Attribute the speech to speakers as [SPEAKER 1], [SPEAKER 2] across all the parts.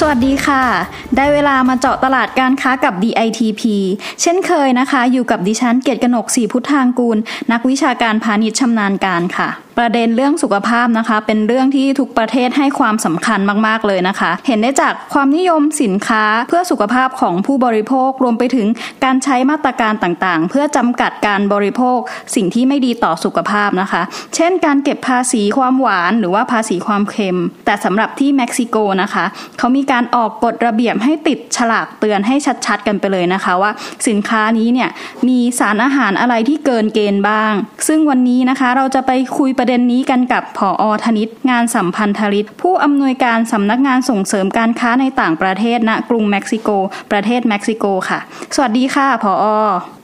[SPEAKER 1] สวัสดีค่ะ ได้เวลามาเจาะตลาดการค้ากับ DITP เช่นเคยนะคะ อยู่กับดิฉันเกียรติกนกศรีพุทธทางกูล นักวิชาการพาณิชย์ชำนาญการค่ะประเด็นเรื่องสุขภาพนะคะ เป็นเรื่องที่ทุกประเทศให้ความสำคัญมากๆเลยนะคะ เห็นได้จากความนิยมสินค้าเพื่อสุขภาพของผู้บริโภครวมไปถึงการใช้มาตรการต่างๆ เพื่อจำกัดการบริโภค สิ่งที่ไม่ดีต่อสุขภาพนะคะ เช่น การเก็บภาษีความหวานหรือว่าภาษีความเค็ม แต่สำหรับที่เม็กซิโกนะคะ เขามีการออกกฎระเบียบให้ติดฉลากเตือนให้ชัดๆ กันไปเลยนะคะว่า สินค้านี้เนี่ยมีสารอาหารอะไรที่เกินเกณฑ์บ้าง ซึ่งวันนี้นะคะเราจะไปคุยประเด็นนี้กันกับผออธนิตงานสัมพันธลิตผู้อำนวยการสำนักงานส่งเสริมการค้าในต่างประเทศณกรุงเม็กซิโก ประเทศเม็กซิโกค่ะ สวัสดีค่ะผออ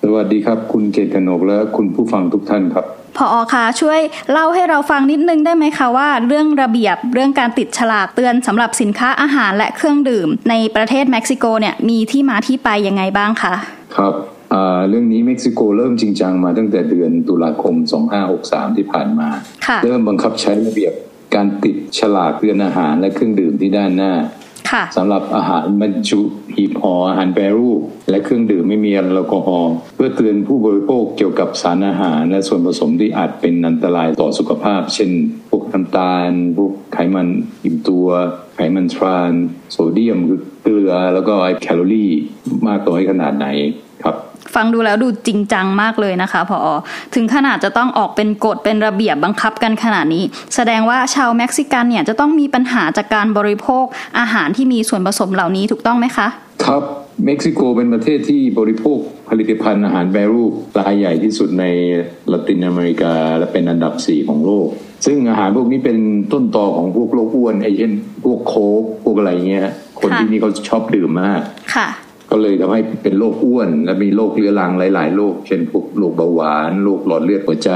[SPEAKER 2] สวัสดีครับ คุณเกตกนกและคุณผู้ฟังทุกท่านครับ
[SPEAKER 1] ผออคะช่วยเล่าให้เราฟังนิดนึงได้ไหมคะว่า เรื่องระเบียบเรื่องการติดฉลากเตือนสำหรับสินค้าอาหารและเครื่องดื่ม ในประเทศเม็กซิโกเนี่ยมีที่มาที่ไปยังไงบ้างคะ
[SPEAKER 2] ครับ เรื่องนี้เม็กซิโกเริ่มจริงจังมาตั้งแต่เดือนตุลาคม 2563 ที่ผ่านมา
[SPEAKER 1] ค่ะ
[SPEAKER 2] เริ่มบังคับใช้ระเบียบการติดฉลากเตือนอาหารและเครื่องดื่มที่ด้านหน้า
[SPEAKER 1] ค่ะ
[SPEAKER 2] สำหรับอาหารบรรจุหีบห่ออาหารแปรรูป และเครื่องดื่มไม่มีแอลกอฮอล์เพื่อเตือนผู้บริโภคเกี่ยวกับสารอาหาร และส่วนผสมที่อาจเป็นอันตรายต่อสุขภาพ เช่นพวกน้ำตาลพวกไขมันอิ่มตัว ไขมันทรานโซเดียมคือเกลือ แล้วก็แคลอรี่มากน้อยขนาดไหนครับ
[SPEAKER 1] ฟังดูแล้วดูจริงจังมากเลยนะคะพอถึงขนาดจะต้องออกเป็นกฎเป็นระเบียบบังคับกันขนาดนี้ แสดงว่าชาวเม็กซิกันเนี่ยจะต้องมีปัญหาจากการบริโภคอาหารที่มีส่วนผสมเหล่านี้ถูกต้องไหมคะ
[SPEAKER 2] ครับ เม็กซิโกเป็นประเทศที่บริโภคผลิตภัณฑ์อาหารแปรรูปรายใหญ่ที่สุดในละตินอเมริกา และเป็นอันดับสี่ของโลก ซึ่งอาหารพวกนี้เป็นต้นตอของพวกโรคอ้วนไอเช่นพวกโค้กพวกอะไรเงี้ย คนที่นี่เขาชอบดื่มมาก
[SPEAKER 1] ค่ะ
[SPEAKER 2] ก็เลยทำให้เป็นโรคอ้วน และมีโรคเรื้อรังหลาย ๆโรคเช่นพวกโรคเบาหวานโรคหลอดเลือดหัวใจ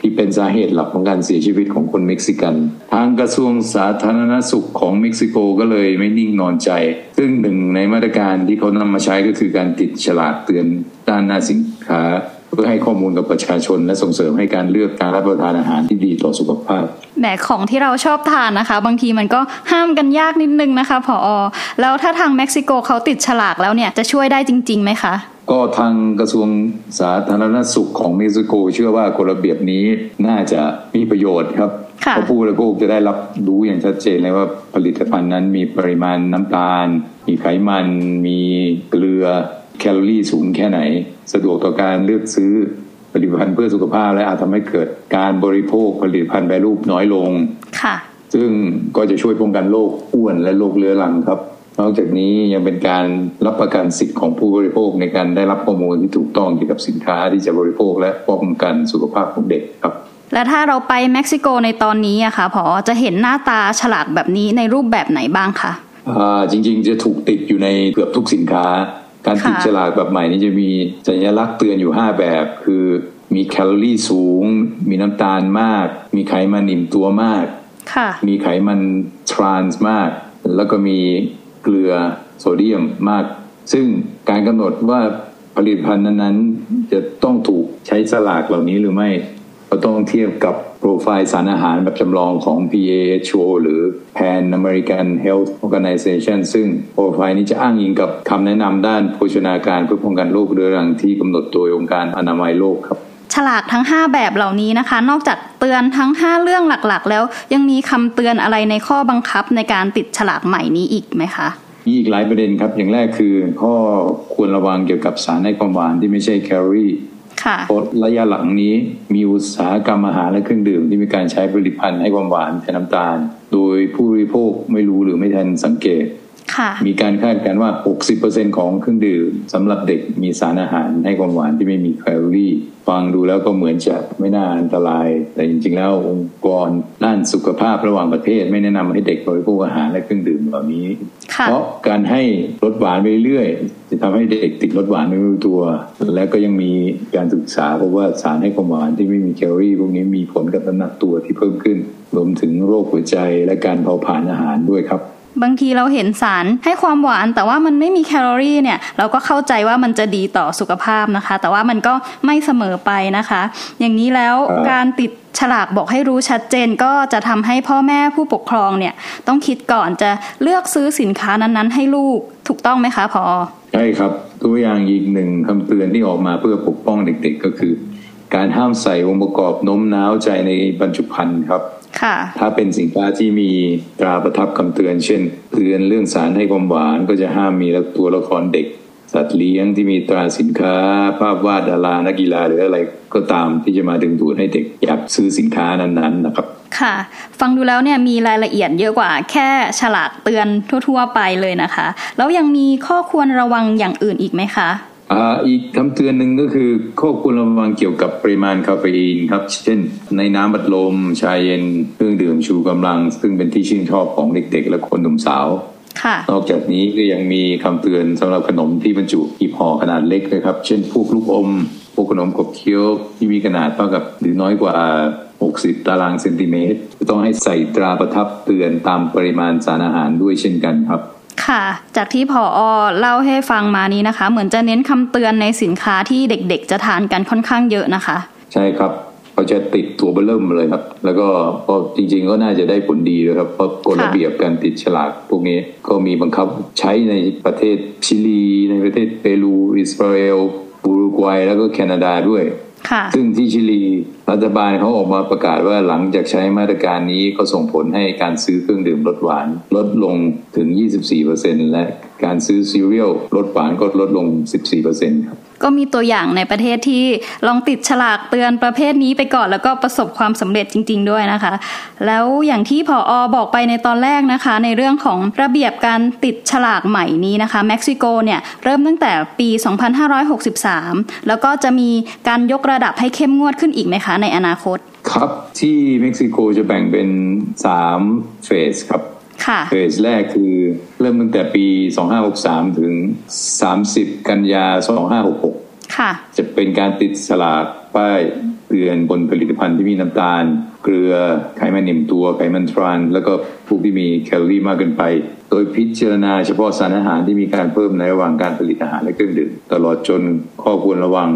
[SPEAKER 2] ที่เป็นสาเหตุหลักของการเสียชีวิตของคนเม็กซิกัน ทางกระทรวงสาธารณสุขของเม็กซิโกก็เลยไม่นิ่งนอนใจ ซึ่งหนึ่งในมาตรการที่เขานำมาใช้ก็คือการติดฉลากเตือนด้านหน้าสินค้า พื่อให้ข้อมูลกับประชาชน และส่งเสริมให้การเลือกการรับประทานอาหารที่ดีต่อสุขภาพ
[SPEAKER 1] แหมของที่เราชอบทานนะคะ บางทีมันก็ห้ามกันยากนิดนึงนะคะผออแล้วถ้าทางเม็กซิโกเขาติดฉลากแล้วเนี่ยจะช่วยได้จริงๆไหมคะ
[SPEAKER 2] ก็ทางกระทรวงสาธารณสุขของเม็กซิโก เชื่อว่ากฎระเบียบนี้น่าจะมีประโยชน์ครับ
[SPEAKER 1] ค่ะ
[SPEAKER 2] เพราะผู้บริโภคจะได้รับรู้อย่างชัดเจนเลยว่าผลิตภัณฑ์นั้นมีปริมาณน้ำตาล มีไขมัน มีเกลือ แคลอรี่สูงแค่ไหน สะดวกต่อการเลือกซื้อผลิตภัณฑ์เพื่อสุขภาพ และอาจทำให้เกิดการบริโภคผลิตภัณฑ์แปรรูปน้อยลง
[SPEAKER 1] ค่ะ
[SPEAKER 2] ซึ่งก็จะช่วยป้องกันโรคอ้วนและโรคเรื้อรังครับ นอกจากนี้ยังเป็นการรับประกันสิทธิ์ของผู้บริโภคในการได้รับข้อมูลที่ถูกต้องเกี่ยวกับสินค้าที่จะบริโภค และป้องกันสุขภาพของเด็กครับ
[SPEAKER 1] และถ้าเราไปเม็กซิโกในตอนนี้อะค่ะผอจะเห็นหน้าตาฉลากแบบนี้ในรูปแบบไหนบ้างคะ
[SPEAKER 2] อ่าจริงๆจะถูกติดอยู่ในเกือบทุกสินค้า การติดฉลากแบบใหม่นี้จะมีสัญลักษณ์เตือนอยู่ 5 แบบ คือมีแคลอรี่สูง มีน้ำตาลมาก มีไขมันอิ่มตัวมาก มีไขมันทรานส์มาก แล้วก็มีเกลือโซเดียมมาก ซึ่งการกำหนดว่าผลิตภัณฑ์นั้นๆ จะต้องถูกใช้สลากเหล่านี้หรือไม่ ก็ต้องเทียบกับโปรไฟล์สารอาหารแบบจำลองของ PAHO หรือ Pan American Health Organization ซึ่งโปรไฟล์นี้จะอ้างอิงกับคำแนะนำด้านโภชนาการเพื่อป้องกันโรคเรื้อรังที่กำหนดโดยองค์การอนามัยโลกครับ
[SPEAKER 1] ฉลากทั้ง 5 แบบเหล่านี้นะคะ นอกจากเตือนทั้ง 5 เรื่องหลักๆ แล้วยังมีคำเตือนอะไรในข้อบังคับในการติดฉลากใหม่นี้อีกไหมคะ
[SPEAKER 2] มีอีกหลายประเด็นครับอย่างแรกคือข้อควรระวังเกี่ยวกับสารในความหวานที่ไม่ใช่แคลอรี่
[SPEAKER 1] ค่ะ
[SPEAKER 2] เพ ระระยะหลังนี้มีอุตสาหกรรมอาหารและเครื่องดื่มที่มีการใช้ผลิตภัณฑ์ให้ความหวานแทนน้ำตาล โดยผู้บริโภคไม่รู้หรือไม่ทันสังเกต มีการคาดการณ์ว่า 60%ของเครื่องดื่มสำหรับเด็กมีสารอาหารให้ความหวานที่ไม่มีแคลอรี่ ฟังดูแล้วก็เหมือนจะไม่น่าอันตราย แต่จริงๆ แล้วองค์กรด้านสุขภาพระหว่างประเทศ ไม่แนะนำให้เด็กบริโภคอาหารและเครื่องดื่มเหล่านี้
[SPEAKER 1] ค่ะ
[SPEAKER 2] เพราะการให้รสหวานไปเรื่อยๆจะทำให้เด็กติดรสหวานไม่รู้ตัว และก็ยังมีการศึกษาเพราะว่าสารให้ความหวานที่ไม่มีแคลอรี่ พวกนี้มีผลกับน้ำหนักตัวที่เพิ่มขึ้น รวมถึงโรคหัวใจและการเผาผลาญอาหารด้วยครับ
[SPEAKER 1] บางทีเราเห็นสารให้ความหวานแต่ว่ามันไม่มีแคลอรี่เนี่ยเราก็เข้าใจว่ามันจะดีต่อสุขภาพนะคะ แต่ว่ามันก็ไม่เสมอไปนะคะ อย่างนี้แล้ว
[SPEAKER 2] ครับ
[SPEAKER 1] การติดฉลากบอกให้รู้ชัดเจนก็จะทำให้พ่อแม่ผู้ปกครองเนี่ยต้องคิดก่อนจะเลือกซื้อสินค้านั้นๆ ให้ลูกถูกต้องไหมคะพอ
[SPEAKER 2] ใช่ครับตัวอย่างอีกหนึ่งคำเตือนที่ออกมาเพื่อปกป้องเด็กๆก็คือ การห้ามใส่องค์ประกอบโน้มน้าวใจในบรรจุภัณฑ์ครับ
[SPEAKER 1] ค่ะ
[SPEAKER 2] ถ้าเป็นสินค้าที่มีตราประทับคำเตือน เช่นเตือนเรื่องสารให้ความหวานก็จะห้ามมีตัวละครเด็ก สัตว์เลี้ยงที่มีตราสินค้า ภาพวาดดารานักกีฬาหรืออะไรก็ตามที่จะมาดึงดูดให้เด็กอยากซื้อสินค้านั้นๆนะครับ
[SPEAKER 1] ค่ะ ฟังดูแล้วเนี่ยมีรายละเอียดเยอะกว่า แค่ฉลากเตือนทั่ว ๆ ไปเลยนะคะ แล้วยังมีข้อควรระวังอย่างอื่นอีกไหมคะ
[SPEAKER 2] อ่าอีกคำเตือนหนึ่งก็คือข้อควรระวังเกี่ยวกับปริมาณคาเฟอีนครับ เช่น ในน้ำบัดลม ชาเย็นเครื่องดื่มชูกำลัง ซึ่งเป็นที่ชื่นชอบของเด็กๆ และคนหนุ่มสาว
[SPEAKER 1] ค่ะ
[SPEAKER 2] นอกจากนี้ก็ยังมีคำเตือนสำหรับขนมที่บรรจุหีบห่อขนาดเล็กนะครับ เช่น พวกลูกอม พวกขนมขบเคี้ยวที่มีขนาดเท่ากับหรือน้อยกว่า 60 ตารางเซนติเมตรต้องให้ใส่ตราประทับเตือนตามปริมาณสารอาหารด้วยเช่นกันครับ
[SPEAKER 1] ค่ะ จากที่ผออเล่าให้ฟังมานี้นะคะ เหมือนจะเน้นคำเตือนในสินค้าที่เด็กๆ จะทานกันค่อนข้างเยอะนะคะ
[SPEAKER 2] ใช่ครับเขาจะติดตัวเบอร์เริ่มเลยครับ แล้วก็ก็จริง ๆ ก็น่าจะได้ผลดีเลยครับเพราะกฎ
[SPEAKER 1] ค่ะ
[SPEAKER 2] ระเบียบการติดฉลากพวกนี้ก็มีบังคับใช้ในประเทศชิลี ในประเทศเปรูอิสราเอลอุรุกวัยแล้วก็แคนาดาด้วย
[SPEAKER 1] ค่ะ
[SPEAKER 2] ซึ่งที่ชิลี รัฐบาลเขาออกมาประกาศว่าหลังจากใช้มาตรการนี้ก็ส่งผลให้การซื้อเครื่องดื่มรสหวาน ลดลงถึง 24%และการซื้อซีเรียลรสหวานก็ลดลง 14%ครับ
[SPEAKER 1] ก็มีตัวอย่างในประเทศที่ลองติดฉลากเตือนประเภทนี้ไปก่อนแล้วก็ประสบความสำเร็จจริง ๆ ด้วยนะคะ แล้วอย่างที่ผออบอกไปในตอนแรกนะคะ ในเรื่องของระเบียบการติดฉลากใหม่นี้นะคะเม็กซิโกเนี่ยเริ่มตั้งแต่ปี 2563 แล้วก็จะมีการยกระดับให้เข้มงวดขึ้นอีกไหมคะในอนาคต
[SPEAKER 2] ครับที่เม็กซิโกจะแบ่งเป็น3เฟสครับ
[SPEAKER 1] ค่ะ
[SPEAKER 2] เฟสแรกคือเริ่มตั้งแต่ปี 2563 ถึง 30 กันยา 2566
[SPEAKER 1] ค่ะ
[SPEAKER 2] จะเป็นการติดฉลากป้ายเตือนบนผลิตภัณฑ์ที่มีน้ำตาล เกลือไขมันนิ่มตัวไขมันทราน แล้วก็พวกที่มีแคลอรี่มากเกินไป โดยพิจารณาเฉพาะสารอาหารที่มีการเพิ่มในระหว่างการผลิตอาหารและเครื่องดื่มตลอดจนข้อควรระวัง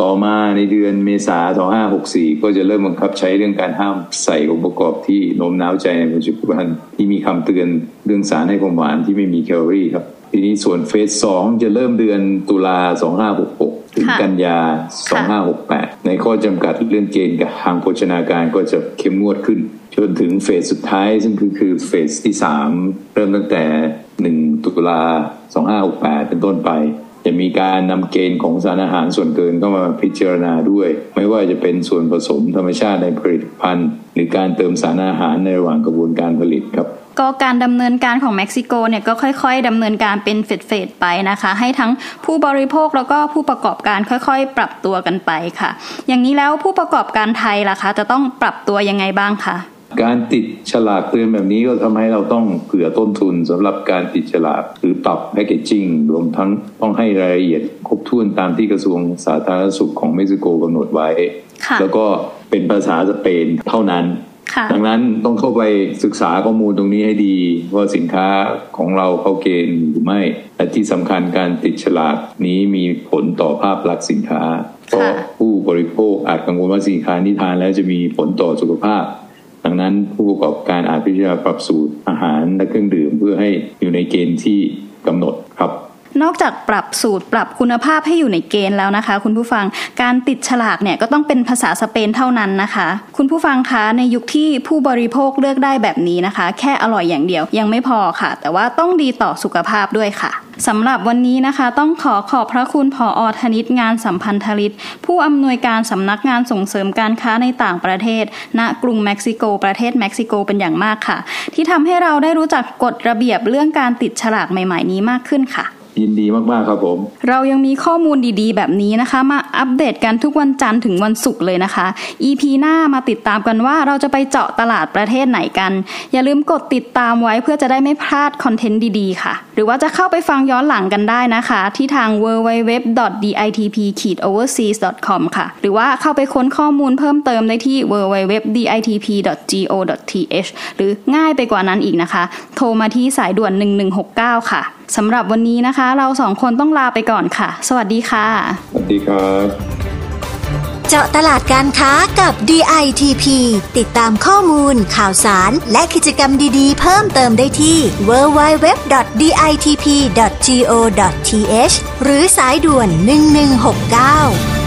[SPEAKER 2] ต่อมาในเดือนเมษายน2564 ก็จะเริ่มบังคับใช้เรื่องการห้ามใส่องค์ประกอบที่โน้มน้าวใจในบรรจุภัณฑ์ที่มีคำเตือนเรื่องสารให้ความหวานที่ไม่มีแคลอรี่ครับ ทีนี้ส่วนเฟสสองจะเริ่มเดือนตุลา 2566 ถึง
[SPEAKER 1] ค่ะ
[SPEAKER 2] กันยา 2568 ในข้อจำกัดเรื่องเกณฑ์กับทางโภชนาการก็จะเข้มงวดขึ้น จนถึงเฟสสุดท้ายซึ่งคือคือเฟสที่ 3 เริ่มตั้งแต่ 1 ตุลา 2568 เป็นต้นไป จะมีการนำเกณฑ์ของสารอาหารส่วนเกินเข้ามาพิจารณาด้วย ไม่ว่าจะเป็นส่วนผสมธรรมชาติในผลิตภัณฑ์ หรือการเติมสารอาหารในระหว่างกระบวนการผลิตครับ
[SPEAKER 1] ก็การดำเนินการของเม็กซิโกเนี่ยก็ค่อย ๆดำเนินการเป็นเฟสๆไปนะคะ ให้ทั้งผู้บริโภคแล้วก็ผู้ประกอบการค่อยๆ ปรับตัวกันไปค่ะ อย่างนี้แล้วผู้ประกอบการไทยล่ะคะ จะต้องปรับตัวยังไงบ้างคะ
[SPEAKER 2] การติดฉลากเตือนแบบนี้ก็ทำให้เราต้องเผื่อต้นทุนสำหรับการติดฉลากหรือปรับแพคเกจจิ้งรวมทั้งต้องให้รายละเอียดครบถ้วนตามที่กระทรวงสาธารณสุขของเม็กซิโกกำหนดไว้
[SPEAKER 1] ค่ะ
[SPEAKER 2] แล้วก็เป็นภาษาสเปนเท่านั้น
[SPEAKER 1] ค่ะ
[SPEAKER 2] ดังนั้นต้องเข้าไปศึกษาข้อมูลตรงนี้ให้ดี ว่าสินค้าของเราเข้าเกณฑ์หรือไม่และที่สำคัญการติดฉลากนี้มีผลต่อภาพลักษณ์สินค้า เพราะผู้บริโภคอาจกังวลว่าสินค้าที่ทานแล้วจะมีผลต่อสุขภาพ ดังนั้นผู้ประกอบการอาจพิจารณาปรับสูตรอาหารและเครื่องดื่มเพื่อให้อยู่ในเกณฑ์ที่กำหนดครับ
[SPEAKER 1] นอกจากปรับสูตรปรับคุณภาพให้อยู่ในเกณฑ์แล้วนะคะ คุณผู้ฟังการติดฉลากเนี่ยก็ต้องเป็นภาษาสเปนเท่านั้นนะคะ คุณผู้ฟังคะในยุคที่ผู้บริโภคเลือกได้แบบนี้นะคะ แค่อร่อยอย่างเดียวยังไม่พอค่ะ แต่ว่าต้องดีต่อสุขภาพด้วยค่ะ สำหรับวันนี้นะคะ ต้องขอขอบพระคุณผออธนิตงานสัมพันธลิต ผู้อำนวยการสำนักงานส่งเสริมการค้าในต่างประเทศ ณกรุงเม็กซิโก ประเทศเม็กซิโกเป็นอย่างมากค่ะ ที่ทำให้เราได้รู้จักกฎระเบียบเรื่องการติดฉลากใหม่ ๆ นี้มากขึ้นค่ะ
[SPEAKER 2] ยินดีมากๆครับผม
[SPEAKER 1] เรายังมีข้อมูลดีๆ แบบนี้นะคะ มาอัปเดตกันทุกวันจันทร์ถึงวันศุกร์เลยนะคะ EP หน้ามาติดตามกันว่าเราจะไปเจาะตลาดประเทศไหนกัน อย่าลืมกดติดตามไว้เพื่อจะได้ไม่พลาดคอนเทนต์ดีๆ ค่ะ หรือว่าจะเข้าไปฟังย้อนหลังกันได้นะคะ ที่ทาง www.ditp-overseas.com ค่ะ หรือว่าเข้าไปค้นข้อมูลเพิ่มเติมได้ที่ www.ditp.go.th หรือง่ายไปกว่านั้นอีกนะคะ โทรมาที่สายด่วน 1169 ค่ะ สำหรับวันนี้นะคะ เราสองคนต้องลาไปก่อนค่ะ สวัสดีค่ะ
[SPEAKER 2] สวัสดีครับ
[SPEAKER 3] เจาะตลาดการค้ากับ DITP ติดตามข้อมูล ข่าวสาร และกิจกรรมดีๆ เพิ่มเติมได้ที่ www.ditp.go.th หรือสายด่วน 1169